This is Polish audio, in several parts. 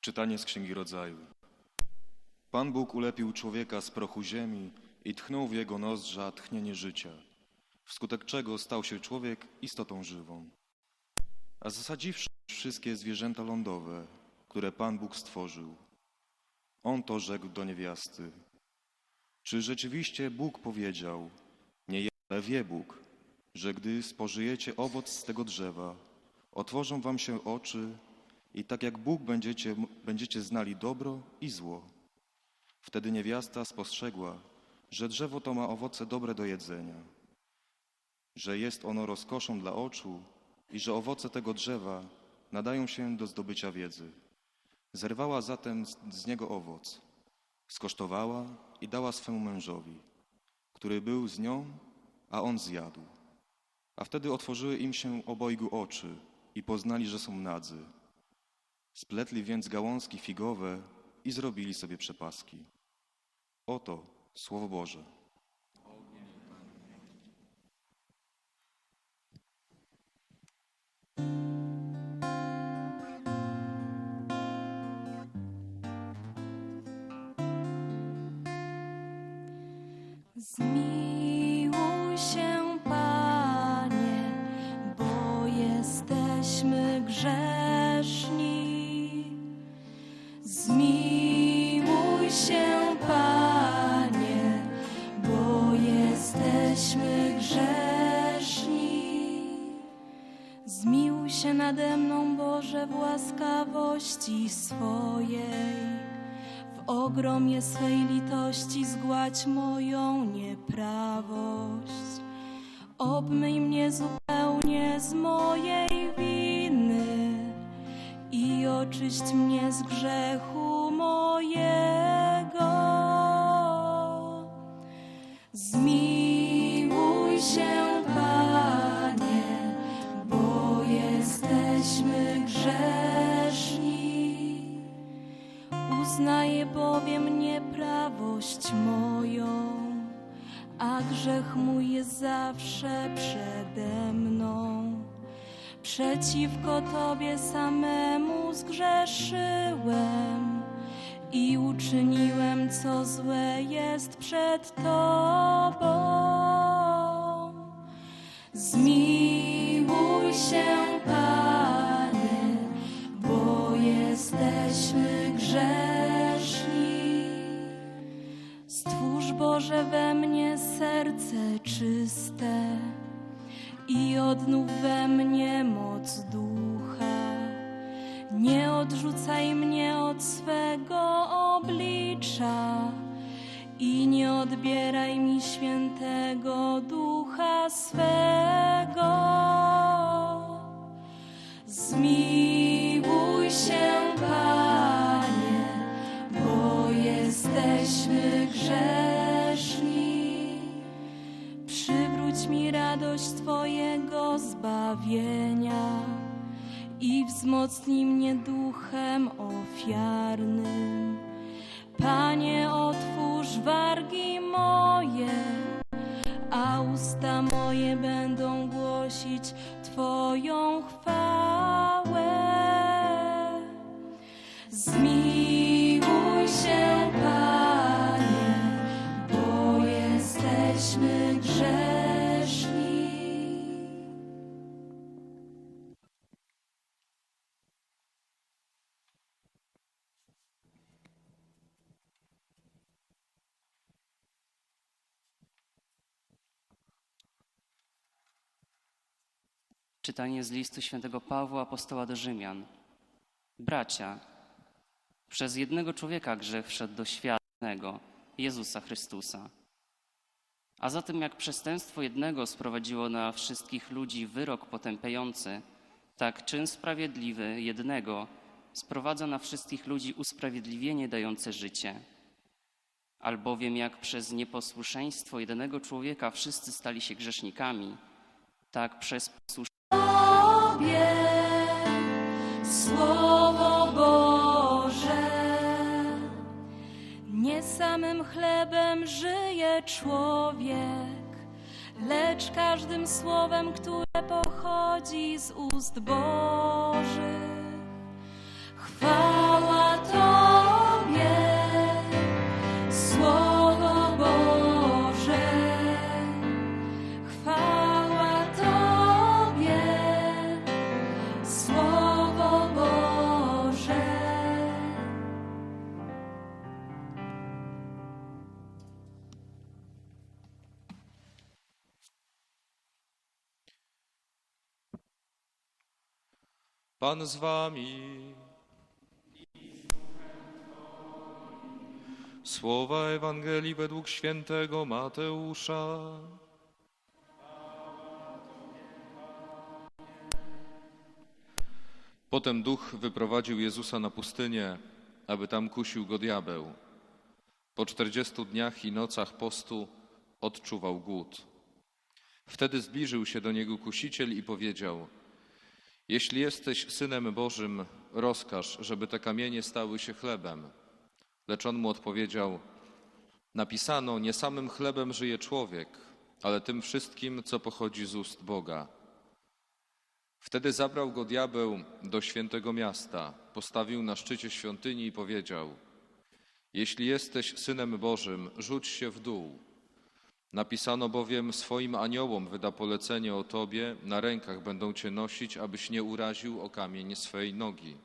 Czytanie z Księgi Rodzaju. Pan Bóg ulepił człowieka z prochu ziemi i tchnął w jego nozdrza tchnienie życia, wskutek czego stał się człowiek istotą żywą. A zasadziwszy wszystkie zwierzęta lądowe, które Pan Bóg stworzył, on to rzekł do niewiasty. Czy rzeczywiście Bóg powiedział, nie je, ale wie Bóg, że gdy spożyjecie owoc z tego drzewa, otworzą wam się oczy i tak jak Bóg będziecie, będziecie znali dobro i zło. Wtedy niewiasta spostrzegła, że drzewo to ma owoce dobre do jedzenia, że jest ono rozkoszą dla oczu i że owoce tego drzewa nadają się do zdobycia wiedzy. Zerwała zatem z, z niego owoc, skosztowała i dała swemu mężowi, który był z nią, a on zjadł. A wtedy otworzyły im się obojgu oczy i poznali, że są nadzy. Spletli więc gałązki figowe i zrobili sobie przepaski. Oto Słowo Boże. Zmiłuj się, Panie, bo jesteśmy grzeszni. Nade mną, Boże, w łaskawości swojej. W ogromie swej litości zgładź moją nieprawość. Obmyj mnie zupełnie z mojej winy i oczyść mnie z grzechu mojego. Grzeszni. Uznaję bowiem nieprawość moją, a grzech mój jest zawsze przede mną. Przeciwko Tobie samemu zgrzeszyłem i uczyniłem, co złe jest przed Tobą. Zmiłuj się, Panie, jesteśmy grzeszni. Stwórz Boże we mnie serce czyste i odnów we mnie moc ducha. Nie odrzucaj mnie od swego oblicza i nie odbieraj mi świętego ducha swego. Zmiłuj się, Panie, bo jesteśmy grzeszni. Przywróć mi radość Twojego zbawienia i wzmocnij mnie duchem ofiarnym. Panie, otwórz wargi moje, a usta moje będą głosić Twoją chwałę. Czytanie z listu świętego Pawła apostoła do Rzymian. Bracia, przez jednego człowieka grzech wszedł do światnego, Jezusa Chrystusa. A zatem jak przestępstwo jednego sprowadziło na wszystkich ludzi wyrok potępiający, tak czyn sprawiedliwy jednego sprowadza na wszystkich ludzi usprawiedliwienie dające życie. Albowiem jak przez nieposłuszeństwo jednego człowieka wszyscy stali się grzesznikami, tak przez posłuszeństwo chlebem żyje człowiek, lecz każdym słowem, które pochodzi z ust Bożych. Chwała Pan z wami. Słowa Ewangelii według świętego Mateusza. Potem duch wyprowadził Jezusa na pustynię, aby tam kusił go diabeł. Po czterdziestu dniach i nocach postu odczuwał głód. Wtedy zbliżył się do niego kusiciel i powiedział: Jeśli jesteś synem Bożym, rozkaż, żeby te kamienie stały się chlebem. Lecz on mu odpowiedział: Napisano: Nie samym chlebem żyje człowiek, ale tym wszystkim, co pochodzi z ust Boga. Wtedy zabrał go diabeł do świętego miasta, postawił na szczycie świątyni i powiedział: Jeśli jesteś synem Bożym, rzuć się w dół. Napisano bowiem swoim aniołom wyda polecenie o tobie, na rękach będą cię nosić, abyś nie uraził o kamień swej nogi.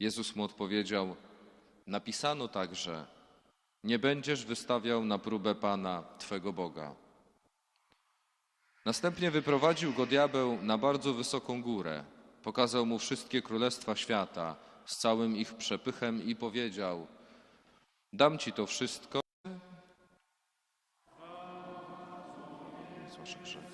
Jezus mu odpowiedział: Napisano także: Nie będziesz wystawiał na próbę Pana, twego Boga. Następnie wyprowadził go diabeł na bardzo wysoką górę, pokazał mu wszystkie królestwa świata z całym ich przepychem i powiedział: Dam ci to wszystko. Wasze grzechy.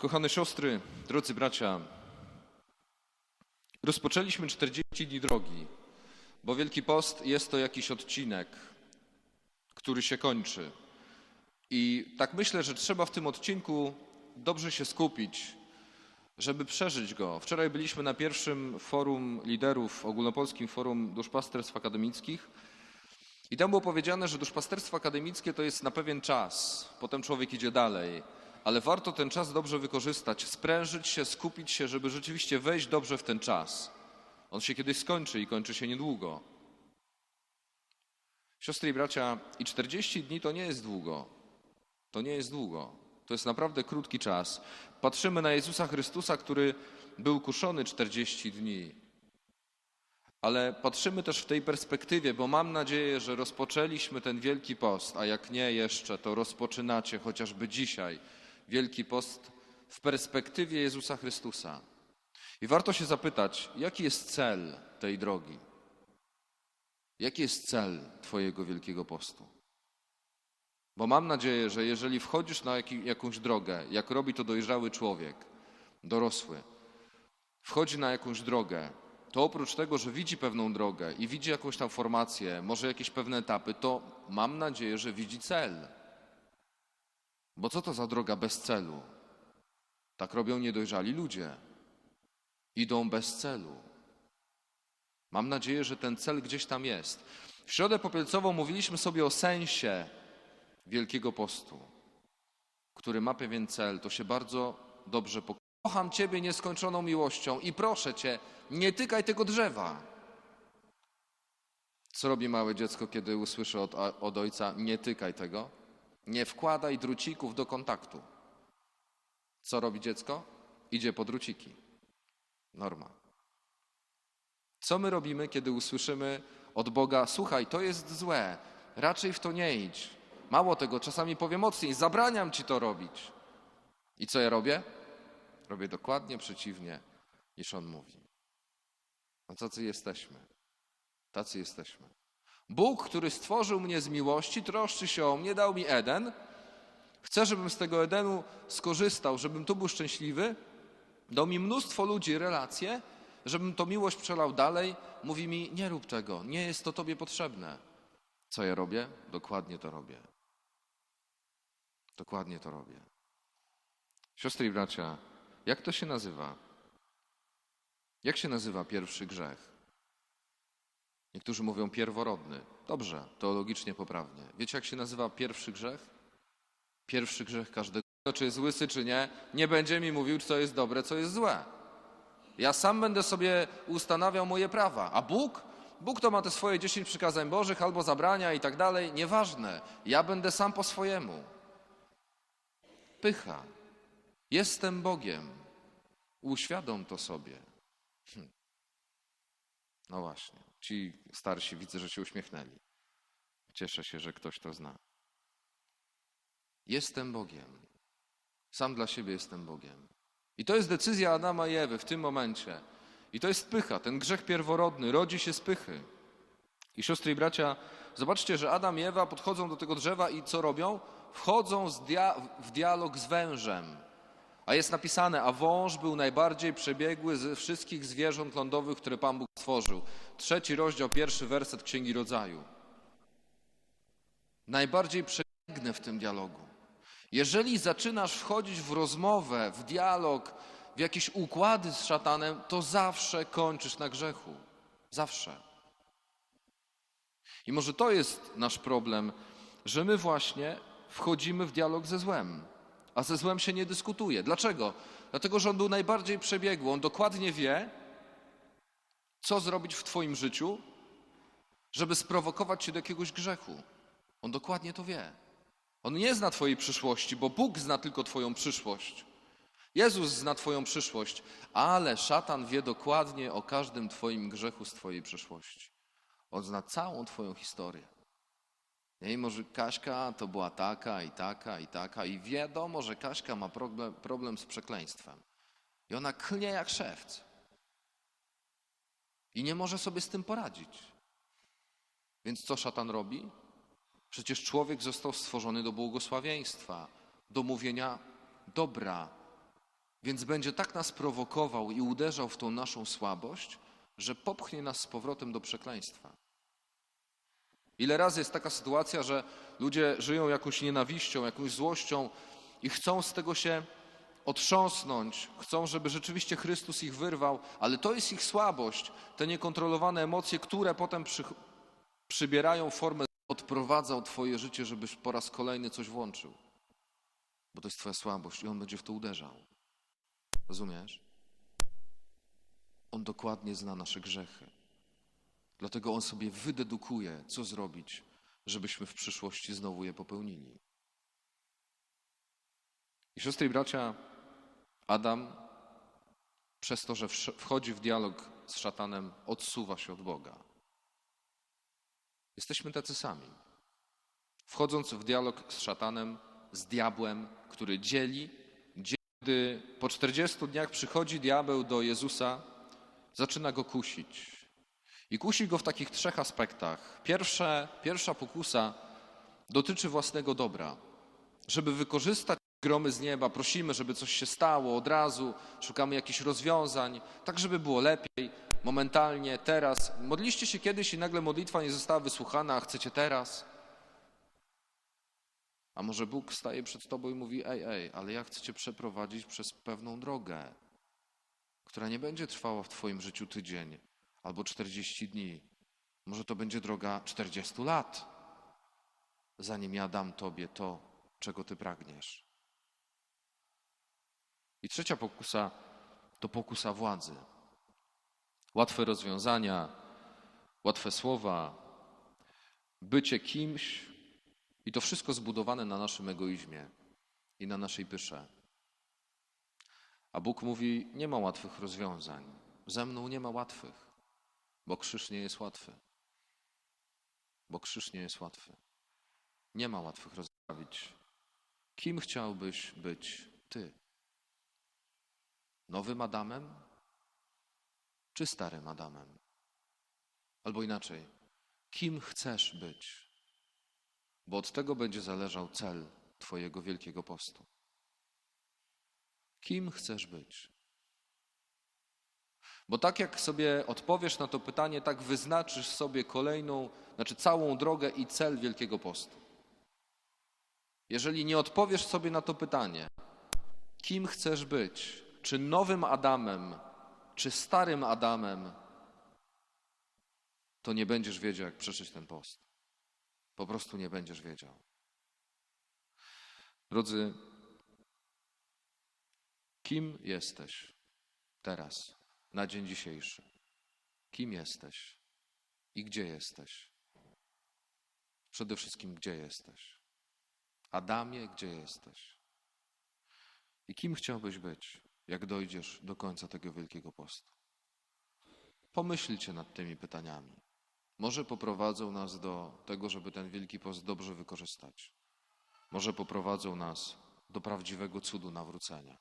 Kochane siostry, drodzy bracia, rozpoczęliśmy 40 dni drogi, bo Wielki Post jest to jakiś odcinek, który się kończy. I tak myślę, że trzeba w tym odcinku dobrze się skupić, żeby przeżyć go. Wczoraj byliśmy na pierwszym forum liderów, ogólnopolskim forum duszpasterstw akademickich i tam było powiedziane, że duszpasterstwo akademickie to jest na pewien czas, potem człowiek idzie dalej, ale warto ten czas dobrze wykorzystać, sprężyć się, skupić się, żeby rzeczywiście wejść dobrze w ten czas. On się kiedyś skończy i kończy się niedługo. Siostry i bracia, i 40 dni to nie jest długo. To nie jest długo. To jest naprawdę krótki czas. Patrzymy na Jezusa Chrystusa, który był kuszony 40 dni. Ale patrzymy też w tej perspektywie, bo mam nadzieję, że rozpoczęliśmy ten wielki post, a jak nie jeszcze, to rozpoczynacie chociażby dzisiaj wielki post w perspektywie Jezusa Chrystusa. I warto się zapytać, jaki jest cel tej drogi? Jaki jest cel Twojego wielkiego postu? Bo mam nadzieję, że jeżeli wchodzisz na jakąś drogę, jak robi to dojrzały człowiek, dorosły, wchodzi na jakąś drogę, to oprócz tego, że widzi pewną drogę i widzi jakąś tam formację, może jakieś pewne etapy, to mam nadzieję, że widzi cel. Bo co to za droga bez celu? Tak robią niedojrzali ludzie. Idą bez celu. Mam nadzieję, że ten cel gdzieś tam jest. W środę popielcową mówiliśmy sobie o sensie Wielkiego Postu, który ma pewien cel. To się bardzo dobrze pokazuje. Kocham Ciebie nieskończoną miłością i proszę Cię, nie tykaj tego drzewa. Co robi małe dziecko, kiedy usłyszy od, od ojca, nie tykaj tego? Nie wkładaj drucików do kontaktu. Co robi dziecko? Idzie po druciki. Norma. Co my robimy, kiedy usłyszymy od Boga: Słuchaj, to jest złe, raczej w to nie idź. Mało tego, czasami powiem mocniej: Zabraniam ci to robić. I co ja robię? Robię dokładnie przeciwnie, niż on mówi. No tacy jesteśmy. Tacy jesteśmy. Bóg, który stworzył mnie z miłości, troszczy się o mnie, dał mi Eden. Chce, żebym z tego Edenu skorzystał, żebym tu był szczęśliwy. Dał mi mnóstwo ludzi, relacje, żebym to miłość przelał dalej. Mówi mi, nie rób tego, nie jest to tobie potrzebne. Co ja robię? Dokładnie to robię. Dokładnie to robię. Siostry i bracia, jak to się nazywa? Jak się nazywa pierwszy grzech? Niektórzy mówią pierworodny. Dobrze, teologicznie poprawnie. Wiecie, jak się nazywa pierwszy grzech? Pierwszy grzech każdego, czy jest łysy, czy nie, nie będzie mi mówił, co jest dobre, co jest złe. Ja sam będę sobie ustanawiał moje prawa. A Bóg? Bóg to ma te swoje dziesięć przykazań Bożych albo zabrania i tak dalej. Nieważne. Ja będę sam po swojemu. Pycha. Jestem Bogiem. Uświadom to sobie. Hm. No właśnie. Ci starsi widzę, że się uśmiechnęli. Cieszę się, że ktoś to zna. Jestem Bogiem. Sam dla siebie jestem Bogiem. I to jest decyzja Adama i Ewy w tym momencie. I to jest pycha. Ten grzech pierworodny rodzi się z pychy. I siostry i bracia, zobaczcie, że Adam i Ewa podchodzą do tego drzewa i co robią? Wchodzą dia- w dialog z wężem. A jest napisane, a wąż był najbardziej przebiegły ze wszystkich zwierząt lądowych, które Pan Bóg stworzył. Trzeci rozdział, pierwszy werset Księgi Rodzaju. Najbardziej przebiegny w tym dialogu. Jeżeli zaczynasz wchodzić w rozmowę, w dialog, w jakieś układy z szatanem, to zawsze kończysz na grzechu. Zawsze. I może to jest nasz problem, że my właśnie wchodzimy w dialog ze złem, a ze złem się nie dyskutuje. Dlaczego? Dlatego, że on był najbardziej przebiegły. On dokładnie wie, co zrobić w Twoim życiu, żeby sprowokować Cię do jakiegoś grzechu. On dokładnie to wie. On nie zna Twojej przyszłości, bo Bóg zna tylko Twoją przyszłość. Jezus zna Twoją przyszłość, ale szatan wie dokładnie o każdym Twoim grzechu z Twojej przeszłości. On zna całą Twoją historię. I może Kaśka to była taka i taka i taka, i wiadomo, że Kaśka ma problem, problem z przekleństwem. I ona klnie jak szewc. I nie może sobie z tym poradzić. Więc co szatan robi? Przecież człowiek został stworzony do błogosławieństwa, do mówienia dobra. Więc będzie tak nas prowokował i uderzał w tą naszą słabość, że popchnie nas z powrotem do przekleństwa. Ile razy jest taka sytuacja, że ludzie żyją jakąś nienawiścią, jakąś złością i chcą z tego się otrząsnąć, chcą, żeby rzeczywiście Chrystus ich wyrwał, ale to jest ich słabość, te niekontrolowane emocje, które potem przy, przybierają formę odprowadzał Twoje życie, żebyś po raz kolejny coś włączył. Bo to jest Twoja słabość i on będzie w to uderzał. Rozumiesz? On dokładnie zna nasze grzechy. Dlatego on sobie wydedukuje, co zrobić, żebyśmy w przyszłości znowu je popełnili. I siostry i bracia, Adam przez to, że wchodzi w dialog z szatanem, odsuwa się od Boga. Jesteśmy tacy sami. Wchodząc w dialog z szatanem, z diabłem, który dzieli, gdy po 40 dniach przychodzi diabeł do Jezusa, zaczyna go kusić. I kusi go w takich trzech aspektach. Pierwsze, pierwsza pokusa dotyczy własnego dobra. Żeby wykorzystać gromy z nieba, prosimy, żeby coś się stało od razu, szukamy jakichś rozwiązań, tak żeby było lepiej, momentalnie, teraz. Modliście się kiedyś i nagle modlitwa nie została wysłuchana, a chcecie teraz? A może Bóg staje przed tobą i mówi: Ej, ej, ale ja chcę cię przeprowadzić przez pewną drogę, która nie będzie trwała w twoim życiu tydzień albo 40 dni. Może to będzie droga 40 lat, zanim ja dam tobie to, czego ty pragniesz. I trzecia pokusa to pokusa władzy. Łatwe rozwiązania, łatwe słowa, bycie kimś i to wszystko zbudowane na naszym egoizmie i na naszej pysze. A Bóg mówi: Nie ma łatwych rozwiązań. Ze mną nie ma łatwych, bo krzyż nie jest łatwy. Bo krzyż nie jest łatwy. Nie ma łatwych rozprawić. Kim chciałbyś być ty? Nowym Adamem czy starym Adamem? Albo inaczej, kim chcesz być? Bo od tego będzie zależał cel Twojego wielkiego postu. Kim chcesz być? Bo tak jak sobie odpowiesz na to pytanie, tak wyznaczysz sobie kolejną, znaczy całą drogę i cel Wielkiego Postu. Jeżeli nie odpowiesz sobie na to pytanie, kim chcesz być, czy nowym Adamem, czy starym Adamem, to nie będziesz wiedział, jak przeżyć ten post. Po prostu nie będziesz wiedział. Drodzy, kim jesteś teraz, na dzień dzisiejszy? Kim jesteś i gdzie jesteś? Przede wszystkim, gdzie jesteś? Adamie, gdzie jesteś? I kim chciałbyś być, jak dojdziesz do końca tego wielkiego postu? Pomyślcie nad tymi pytaniami. Może poprowadzą nas do tego, żeby ten Wielki Post dobrze wykorzystać. Może poprowadzą nas do prawdziwego cudu nawrócenia.